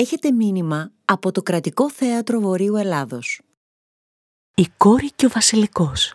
Έχετε μήνυμα από το Κρατικό Θέατρο Βορείου Ελλάδος. Η κόρη και ο βασιλικός.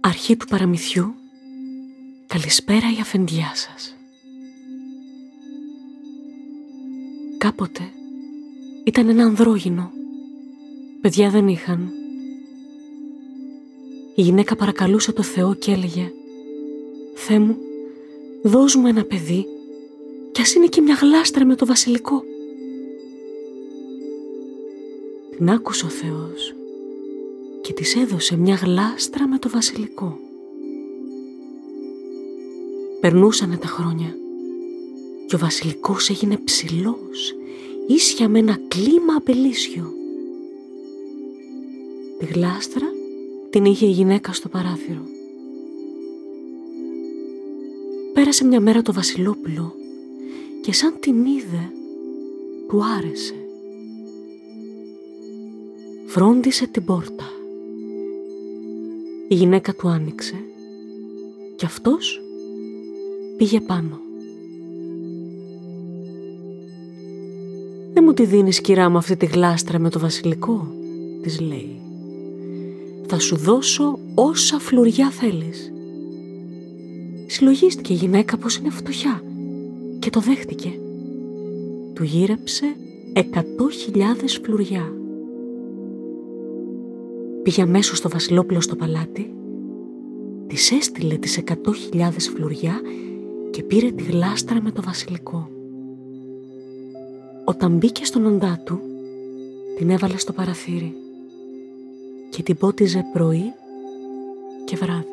Αρχή του παραμυθιού. Καλησπέρα η αφεντιά σας. Κάποτε ήταν ένα ανδρόγυνο. Παιδιά δεν είχαν. Η γυναίκα παρακαλούσε το Θεό και έλεγε «Θεέ μου, δώσ' μου ένα παιδί κι ας είναι και μια γλάστρα με το βασιλικό». Την άκουσε ο Θεός και της έδωσε μια γλάστρα με το βασιλικό. Περνούσανε τα χρόνια και ο βασιλικός έγινε ψηλός, ίσια με ένα κλίμα απελίσιο. Τη γλάστρα την είχε η γυναίκα στο παράθυρο. Πέρασε μια μέρα το βασιλόπουλο και σαν την είδε, του άρεσε. Φρόντισε την πόρτα. Η γυναίκα του άνοιξε και αυτός πήγε πάνω. «Δεν μου τη δίνεις κυρά μου αυτή τη γλάστρα με το βασιλικό», της λέει. «Θα σου δώσω όσα φλουριά θέλεις». Συλλογίστηκε η γυναίκα πως είναι φτωχιά και το δέχτηκε. Του γύρεψε εκατό χιλιάδες φλουριά. Πήγε αμέσως στο βασιλόπουλο στο παλάτι, της έστειλε τις εκατό χιλιάδες φλουριά και πήρε τη γλάστρα με το βασιλικό. Όταν μπήκε στον οντά του, την έβαλε στο παραθύρι και την πότιζε πρωί και βράδυ.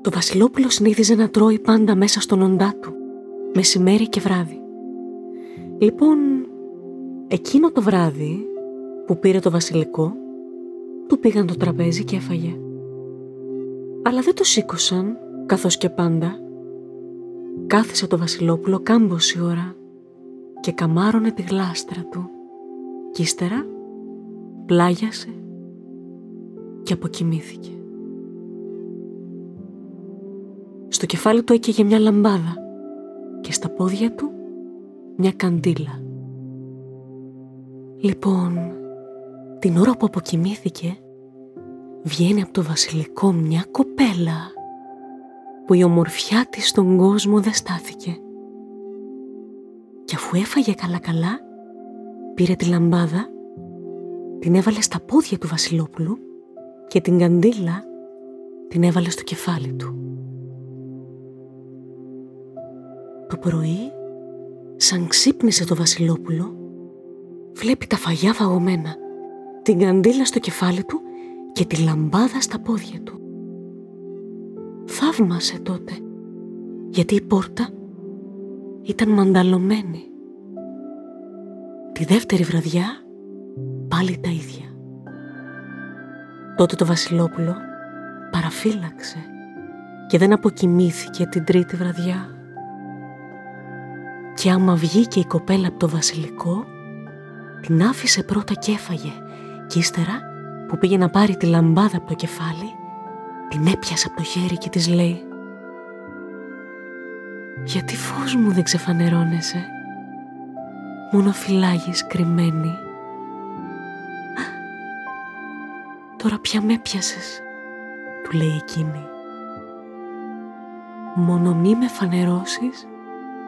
Το βασιλόπουλο συνήθιζε να τρώει πάντα μέσα στον οντά του, μεσημέρι και βράδυ. Λοιπόν, εκείνο το βράδυ που πήρε το βασιλικό, του πήγαν το τραπέζι και έφαγε. Αλλά δεν το σήκωσαν, καθώς και πάντα. Κάθισε το βασιλόπουλο κάμποση ώρα και καμάρωνε τη γλάστρα του κι ύστερα πλάγιασε και αποκοιμήθηκε. Στο κεφάλι του έκαιγε μια λαμπάδα και στα πόδια του μια καντήλα. Λοιπόν, την ώρα που αποκοιμήθηκε, βγαίνει από το βασιλικό μια κοπέλα που η ομορφιά της στον κόσμο δεν στάθηκε. Και αφού έφαγε καλά-καλά, πήρε τη λαμπάδα, την έβαλε στα πόδια του βασιλόπουλου και την καντήλα την έβαλε στο κεφάλι του. Το πρωί, σαν ξύπνησε το βασιλόπουλο, βλέπει τα φαγιά βαγωμένα, την καντήλα στο κεφάλι του και τη λαμπάδα στα πόδια του. Θαύμασε τότε, γιατί η πόρτα ήταν μανταλωμένη. Τη δεύτερη βραδιά πάλι τα ίδια. Τότε το βασιλόπουλο παραφύλαξε και δεν αποκοιμήθηκε την τρίτη βραδιά. Και άμα βγήκε η κοπέλα από το βασιλικό, την άφησε πρώτα και έφαγε και ύστερα που πήγε να πάρει τη λαμπάδα από το κεφάλι, την έπιασε από το χέρι και της λέει «Γιατί φως μου δεν ξεφανερώνεσαι, μόνο φυλάγεις κρυμμένη». «Τώρα πια με πιάσες», του λέει εκείνη. «Μόνο μη με φανερώσεις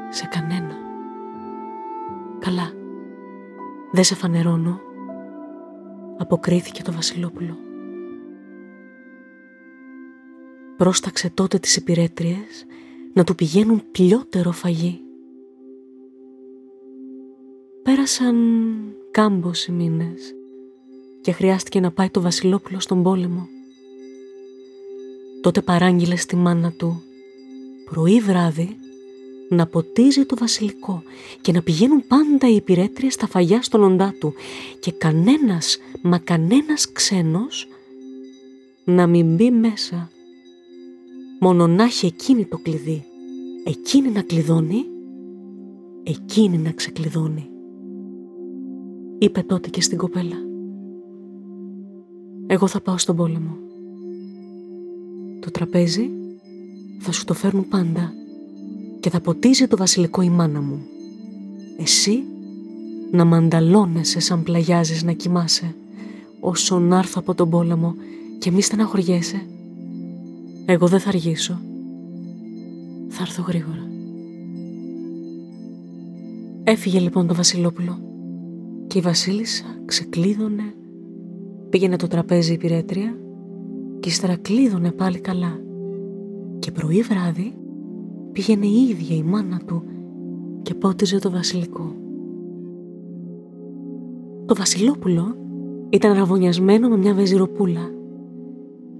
σε κανένα». «Καλά, δεν σε φανερώνω», αποκρίθηκε το Βασιλόπουλο. Πρόσταξε τότε τις υπηρέτριες να του πηγαίνουν πλιότερο φαγί. Πέρασαν κάμποσοι μήνες και χρειάστηκε να πάει το Βασιλόπουλο στον πόλεμο. Τότε παράγγειλε στη μάνα του πρωί βράδυ να ποτίζει το βασιλικό και να πηγαίνουν πάντα οι υπηρέτριες στα φαγιά στον οντά του και κανένας μα κανένας ξένος να μην μπει μέσα. Μόνο να έχει εκείνη το κλειδί, εκείνη να κλειδώνει, εκείνη να ξεκλειδώνει. Είπε τότε και στην κοπέλα. Εγώ θα πάω στον πόλεμο. Το τραπέζι θα σου το φέρνουν πάντα και θα ποτίζει το βασιλικό η μάνα μου. Εσύ να μανταλώνεσαι σαν πλαγιάζεις να κοιμάσαι όσο να έρθω από τον πόλεμο και μη στεναχωριέσαι. Εγώ δεν θα αργήσω. Θα έρθω γρήγορα. Έφυγε λοιπόν το Βασιλόπουλο και η Βασίλισσα ξεκλείδωνε, πήγαινε το τραπέζι η πυρέτρια και ύστερα κλείδωνε πάλι καλά και πρωί βράδυ πήγαινε η ίδια η μάνα του και πότιζε το βασιλικό. Το βασιλόπουλο ήταν ραβωνιασμένο με μια βεζιροπούλα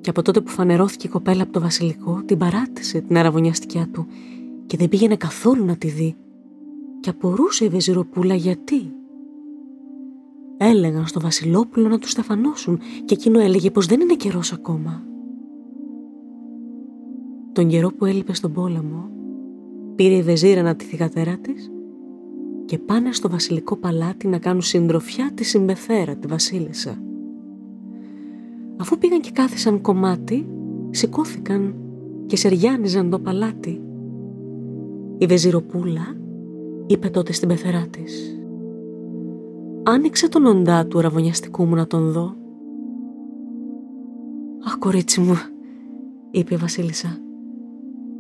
και από τότε που φανερώθηκε η κοπέλα από το βασιλικό την παράτησε την αραβωνιαστικιά του και δεν πήγαινε καθόλου να τη δει και απορούσε η βεζιροπούλα γιατί. Έλεγαν στο βασιλόπουλο να τους στεφανώσουν και εκείνο έλεγε πως δεν είναι καιρός ακόμα. Τον καιρό που έλειπε στον πόλεμο πήρε η βεζίρα να τη θυγατέρα της και πάνε στο βασιλικό παλάτι να κάνουν συντροφιά τη συμπεθέρα, τη βασίλισσα. Αφού πήγαν και κάθισαν κομμάτι, σηκώθηκαν και σεριάνιζαν το παλάτι. Η βεζιροπούλα είπε τότε στην πεθερά της «Άνοιξε τον οντά του ραβωνιαστικού μου να τον δω». «Αχ, κορίτσι μου», είπε η βασίλισσα,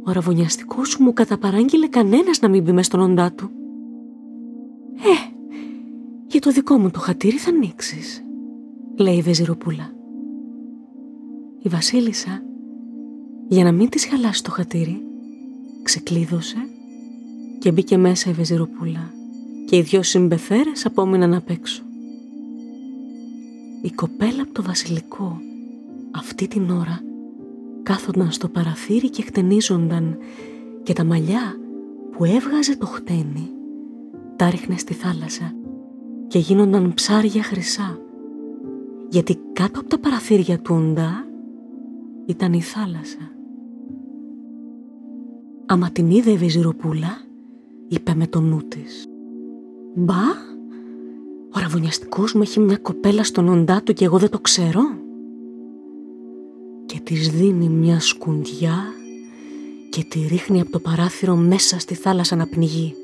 «ο ραβωνιαστικός σου μου καταπαράγγειλε κανένας να μην μπει μες στον οντά του». «Ε, για το δικό μου το χατήρι θα ανοίξεις, λέει η Βεζιροπούλα. Η Βασίλισσα, για να μην της χαλάσει το χατήρι, ξεκλείδωσε και μπήκε μέσα η Βεζιροπούλα και οι δυο συμπεθέρες απόμειναν απ' έξω. Η κοπέλα από το βασιλικό αυτή την ώρα κάθονταν στο παραθύρι και χτενίζονταν και τα μαλλιά που έβγαζε το χτένι τα ρίχνε στη θάλασσα και γίνονταν ψάρια χρυσά γιατί κάτω από τα παραθύρια του οντά ήταν η θάλασσα. Άμα την είδε η Βεζιροπούλα, είπε με το νου της. «Μπα, ο ραβωνιαστικός μου έχει μια κοπέλα στον οντά του και εγώ δεν το ξέρω» και της δίνει μια σκουντιά και τη ρίχνει από το παράθυρο μέσα στη θάλασσα να πνιγεί.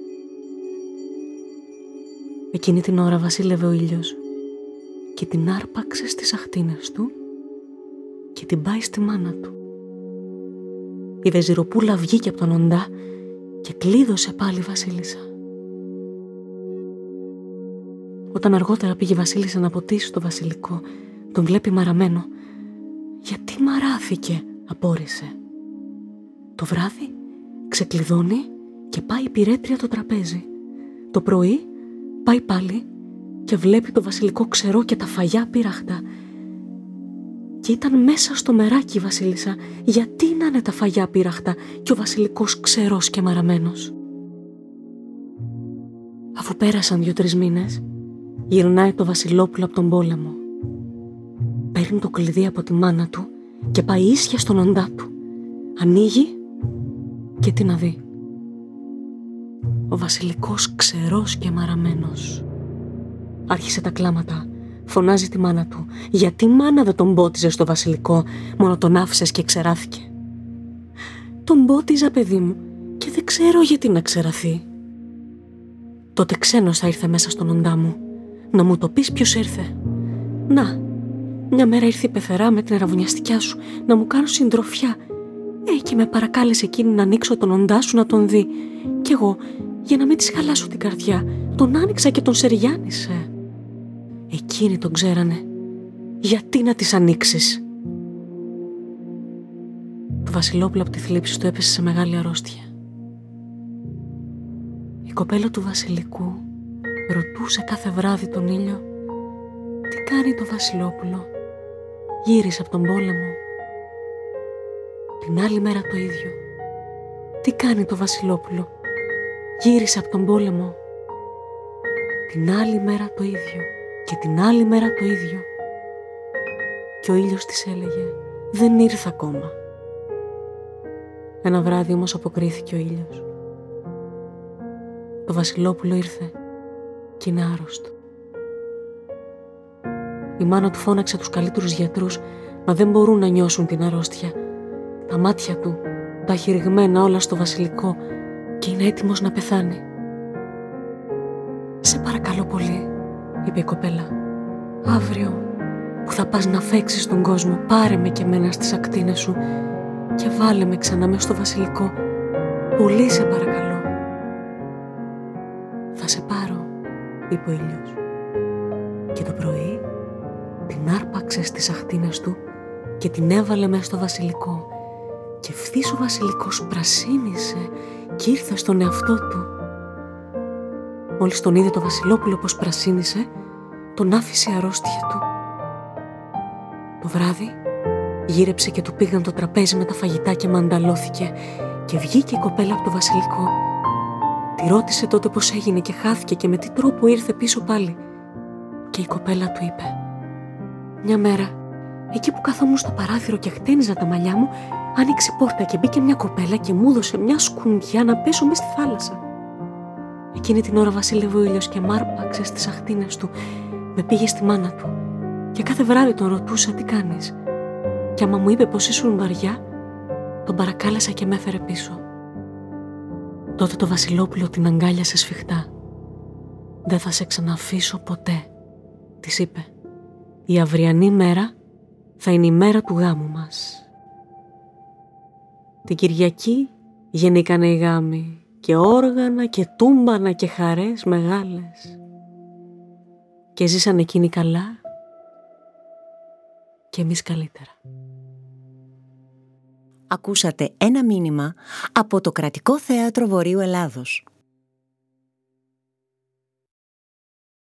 Εκείνη την ώρα βασίλευε ο ήλιος και την άρπαξε στις αχτίνες του και την πάει στη μάνα του. Η Βεζιροπούλα βγήκε από τον οντά και κλείδωσε πάλι η βασίλισσα. Όταν αργότερα πήγε η βασίλισσα να ποτίσει το βασιλικό, τον βλέπει μαραμένο. «Γιατί μαράθηκε» απόρρισε. Το βράδυ ξεκλειδώνει και πάει η πυρέτρια το τραπέζι. Το πρωί Πάει πάλι και βλέπει το βασιλικό ξερό και τα φαγιά πύραχτα. Και ήταν μέσα στο μεράκι η βασίλισσα γιατί να είναι τα φαγιά πύραχτα και ο βασιλικός ξερός και μαραμένος; Αφού πέρασαν δύο-τρεις μήνες, γυρνάει το βασιλόπουλο από τον πόλεμο. Παίρνει το κλειδί από τη μάνα του και πάει ίσια στον οντά του. Ανοίγει και τι να δει ο βασιλικός ξερός και μαραμένος. Άρχισε τα κλάματα. Φωνάζει τη μάνα του. Γιατί μάνα δεν τον πότιζε στο βασιλικό, μόνο τον άφησες και ξεράθηκε. Τον πότιζα παιδί μου και δεν ξέρω γιατί να ξεραθεί. Τότε ξένος θα ήρθε μέσα στον οντά μου. Να μου το πεις ποιος ήρθε. Να, μια μέρα ήρθε η πεθερά με την αραβωνιαστικιά σου να μου κάνω συντροφιά. Ε, και με παρακάλεσε εκείνη να ανοίξω τον οντά σου να τον δει. Κι εγώ για να μην της χαλάσω την καρδιά. Τον άνοιξα και τον σεριάνισε. Εκείνοι τον ξέρανε. Γιατί να τις ανοίξεις; Το βασιλόπουλο από τη θλίψη του έπεσε σε μεγάλη αρρώστια. Η κοπέλα του βασιλικού ρωτούσε κάθε βράδυ τον ήλιο «Τι κάνει το βασιλόπουλο» Γύρισε από τον πόλεμο. Την άλλη μέρα το ίδιο. Τι κάνει το βασιλόπουλο; Γύρισε από τον πόλεμο. Την άλλη μέρα το ίδιο και την άλλη μέρα το ίδιο. Και ο ήλιος της έλεγε «Δεν ήρθε ακόμα». Ένα βράδυ όμως αποκρίθηκε ο ήλιος. Το βασιλόπουλο ήρθε και είναι άρρωστο. Η μάνα του φώναξε τους καλύτερους γιατρούς, μα δεν μπορούν να νιώσουν την αρρώστια. Τα μάτια του, τα έχει όλα στο βασιλικό και είναι έτοιμος να πεθάνει. «Σε παρακαλώ πολύ», είπε η κοπέλα. «Αύριο που θα πας να φέξεις τον κόσμο, πάρε με και μένα στις ακτίνες σου και βάλε με ξανά μέσα στο βασιλικό. Πολύ σε παρακαλώ». «Θα σε πάρω», είπε ο ήλιος. Και το πρωί την άρπαξε στις ακτίνες του και την έβαλε μέσα στο βασιλικό και ευθύς ο βασιλικός πρασίνησε και ήρθε στον εαυτό του. Μόλις τον είδε το βασιλόπουλο πως πρασίνησε, τον άφησε η αρρώστια του. Το βράδυ γύρεψε και του πήγαν το τραπέζι με τα φαγητά και μανταλώθηκε και βγήκε η κοπέλα από το βασιλικό. Τη ρώτησε τότε πως έγινε και χάθηκε και με τι τρόπο ήρθε πίσω πάλι. Και η κοπέλα του είπε «Μια μέρα, εκεί που καθόμουν στο παράθυρο και χτένιζα τα μαλλιά μου, άνοιξε η πόρτα και μπήκε μια κοπέλα και μου έδωσε μια σκουντιά να πέσω μέσα στη θάλασσα. Εκείνη την ώρα βασίλευε ο ήλιος και μάρπαξε στις αχτίνες του, με πήγε στη μάνα του και κάθε βράδυ τον ρωτούσα τι κάνεις; Και άμα μου είπε πως ήσουν βαριά, τον παρακάλεσα και με έφερε πίσω. Τότε το βασιλόπουλο την αγκάλιασε σφιχτά. «Δεν θα σε ξαναφήσω ποτέ», της είπε. «Η αυριανή μέρα θα είναι η μέρα του γάμου μας». Την Κυριακή γεννήκανε οι γάμοι και όργανα και τούμπανα και χαρές μεγάλες. Και ζήσαν εκείνοι καλά και εμείς καλύτερα. Ακούσατε ένα μήνυμα από το Κρατικό Θέατρο Βορείου Ελλάδος.